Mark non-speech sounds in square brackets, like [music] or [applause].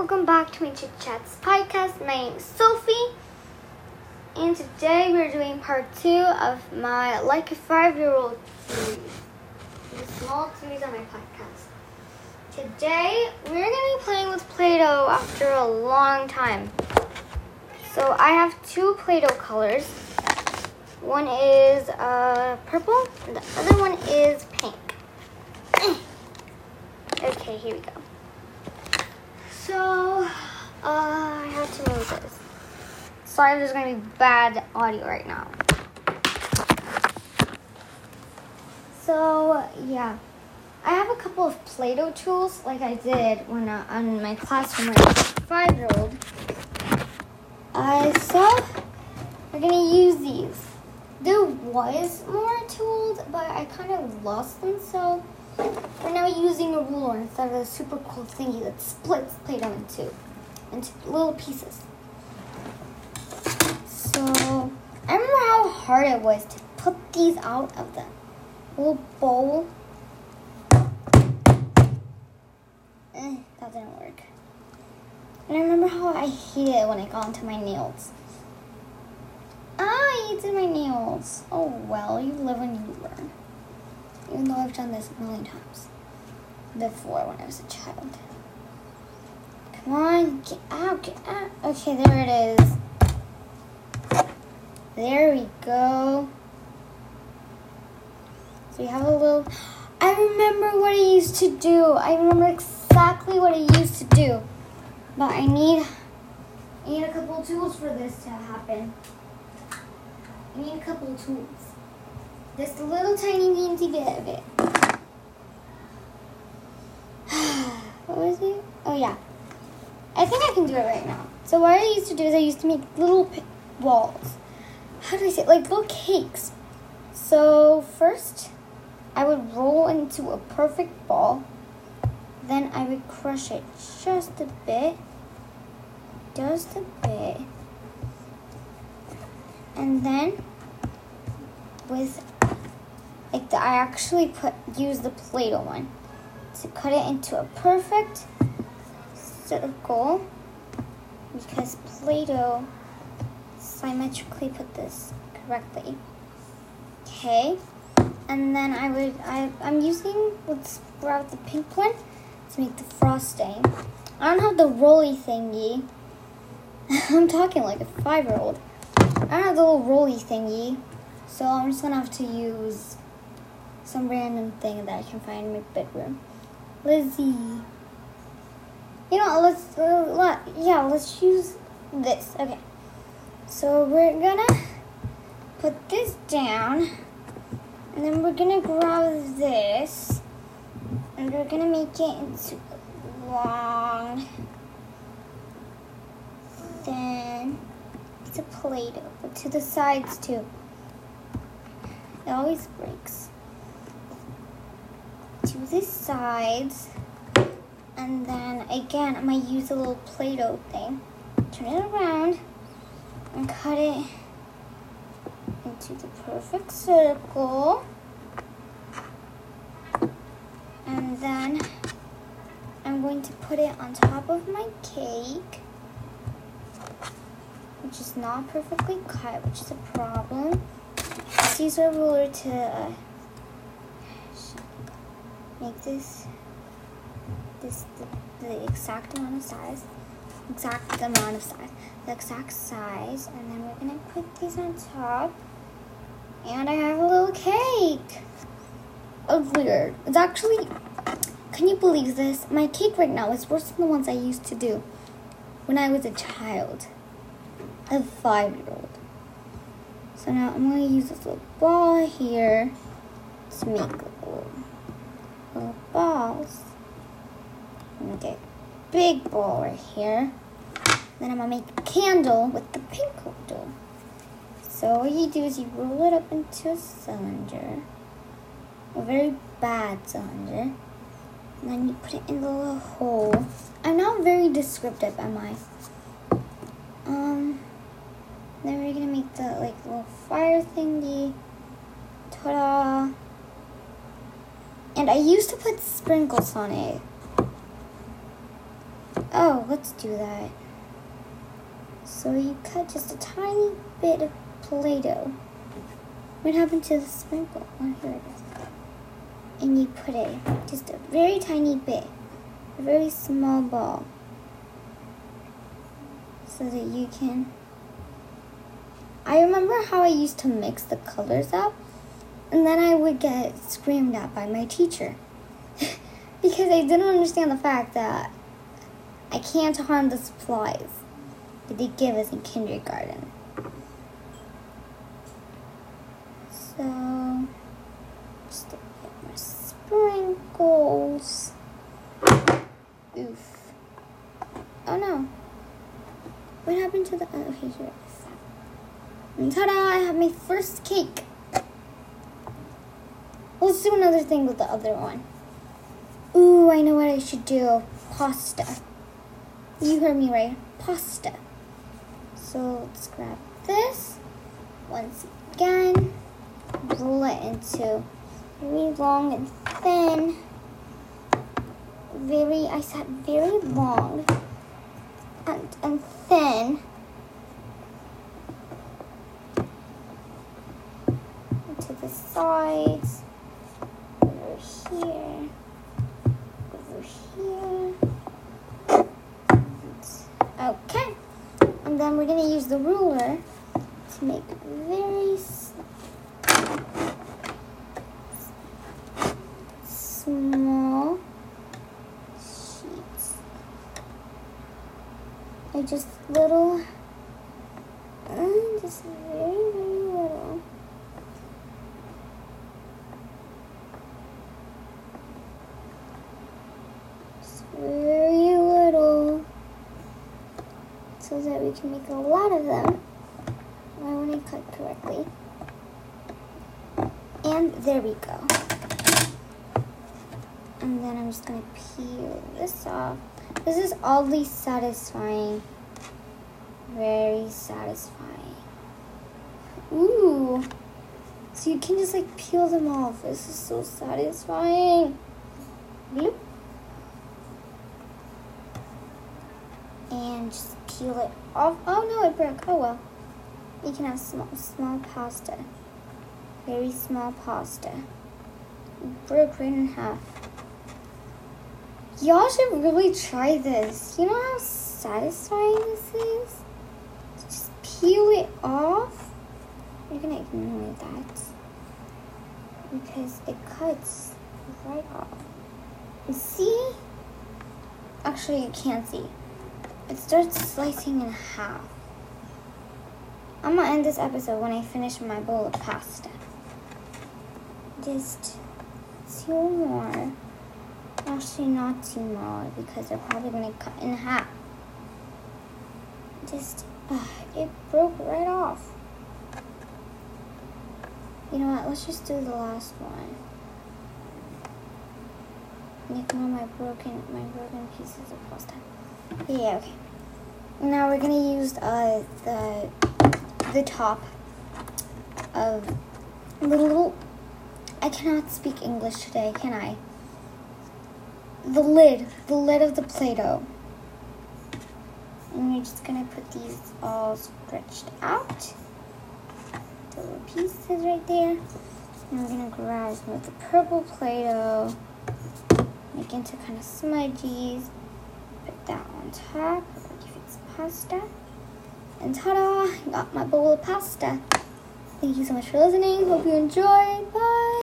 welcome back to my Chit Chats podcast. My name is Sophie, and today we're doing part two of my Like a Five Year Old series, the small series on my podcast. Today we're going to be playing with Play Doh after a long time. So I have two Play Doh colors. One is uh, purple, and the other one is pink. [clears throat] okay, here we go. So, uh, I have to move this. Sorry, there's gonna be bad audio right now. So, yeah. I have a couple of Play Doh tools like I did when uh, on my classroom when I five year old. Uh, so, we're gonna use these. There was more tools, but I kind of lost them, so we're now using a ruler instead of a super cool thingy that splits Play-Doh into, into little pieces. So, I remember how hard it was to put these out of the little bowl. Eh, that didn't work. And I remember how I hated it when it got into my nails. Ah, you did my nails. Oh well, you live and you learn even though I've done this a million times before when I was a child. Come on, get out, get out. Okay, there it is. There we go. So we have a little. I remember what I used to do. I remember exactly what I used to do. But I need, I need a couple tools for this to happen. I need a couple tools. Just a little tiny teensy bit of it. [sighs] what was it? Oh yeah. I think I can do it right now. So what I used to do is I used to make little balls. How do I say it? Like little cakes. So first, I would roll into a perfect ball. Then I would crush it just a bit. Just a bit. And then with like I actually put use the Play-Doh one to cut it into a perfect circle because Play-Doh symmetrically put this correctly. Okay, and then I would I I'm using let's grab the pink one to make the frosting. I don't have the rolly thingy. [laughs] I'm talking like a five year old. I don't have the little rolly thingy, so I'm just gonna have to use some random thing that I can find in my bedroom. Lizzie. You know, let's, uh, yeah, let's use this. Okay. So we're gonna put this down, and then we're gonna grab this, and we're gonna make it into long, thin it's a Play-Doh, but to the sides too. It always breaks to the sides. And then again, I'm to use a little Play-Doh thing. Turn it around and cut it into the perfect circle. And then I'm going to put it on top of my cake, which is not perfectly cut, which is a problem. Let's use our ruler to uh, make this this the, the exact amount of size exact amount of size the exact size and then we're gonna put these on top. And I have a little cake. Oh, of weird it's actually can you believe this? My cake right now is worse than the ones I used to do when I was a child. A five year old so now I'm to use this little ball here to make a little little balls. I'm gonna get a big ball right here. Then I'm gonna make a candle with the pink dough. So what you do is you roll it up into a cylinder, a very bad cylinder, and then you put it in the little hole. I'm not very descriptive, am I? Um, then we're gonna make the like little fire thingy. Ta-da! And I used to put sprinkles on it. Oh, let's do that. So you cut just a tiny bit of Play-Doh. What happened to the sprinkle? Oh, here it is. And you put it, just a very tiny bit, a very small ball. So that you can... I remember how I used to mix the colors up, and then I would get screamed at by my teacher. [laughs] because I didn't understand the fact that I can't harm the supplies that they give us in kindergarten. So, just more sprinkles. Oof. Oh no. What happened to the. Oh, okay, here it is. And ta da! I have my first cake. Let's do another thing with the other one. Ooh, I know what I should do. Pasta. You heard me right. Pasta. So let's grab this once again roll it into very long and thin. Very, I said very long and, and thin. To the sides, over here, over here. Okay, and then we're gonna use the ruler to make very small sheets. They're just little, uh, just very, very little. Just very little. We can make a lot of them. I want to cut correctly. And there we go. And then I'm just gonna peel this off. This is oddly satisfying. Very satisfying. Ooh. So you can just like peel them off. This is so satisfying. Bloop. And just peel it off. Oh no, it broke. Oh well. You can have small, small pasta. Very small pasta. It broke right in half. Y'all should really try this. You know how satisfying this is? Just peel it off. You're gonna ignore that. Because it cuts right off. See? Actually, you can't see. It starts slicing in half. I'm gonna end this episode when I finish my bowl of pasta. Just two more. Actually, not two more because they're probably gonna cut in half. Just, uh, it broke right off. You know what? Let's just do the last one. Ignore my broken, my broken pieces of pasta. Yeah, okay. Now we're gonna use uh, the the top of the little. I cannot speak English today, can I? the lid, the lid of the Play-Doh. And we're just gonna put these all stretched out. The little pieces right there. And we're gonna grab some of the purple Play-Doh, make into kind of smudgies. Top if it's pasta. And ta-da! I got my bowl of pasta. Thank you so much for listening. Hope you enjoyed. Bye!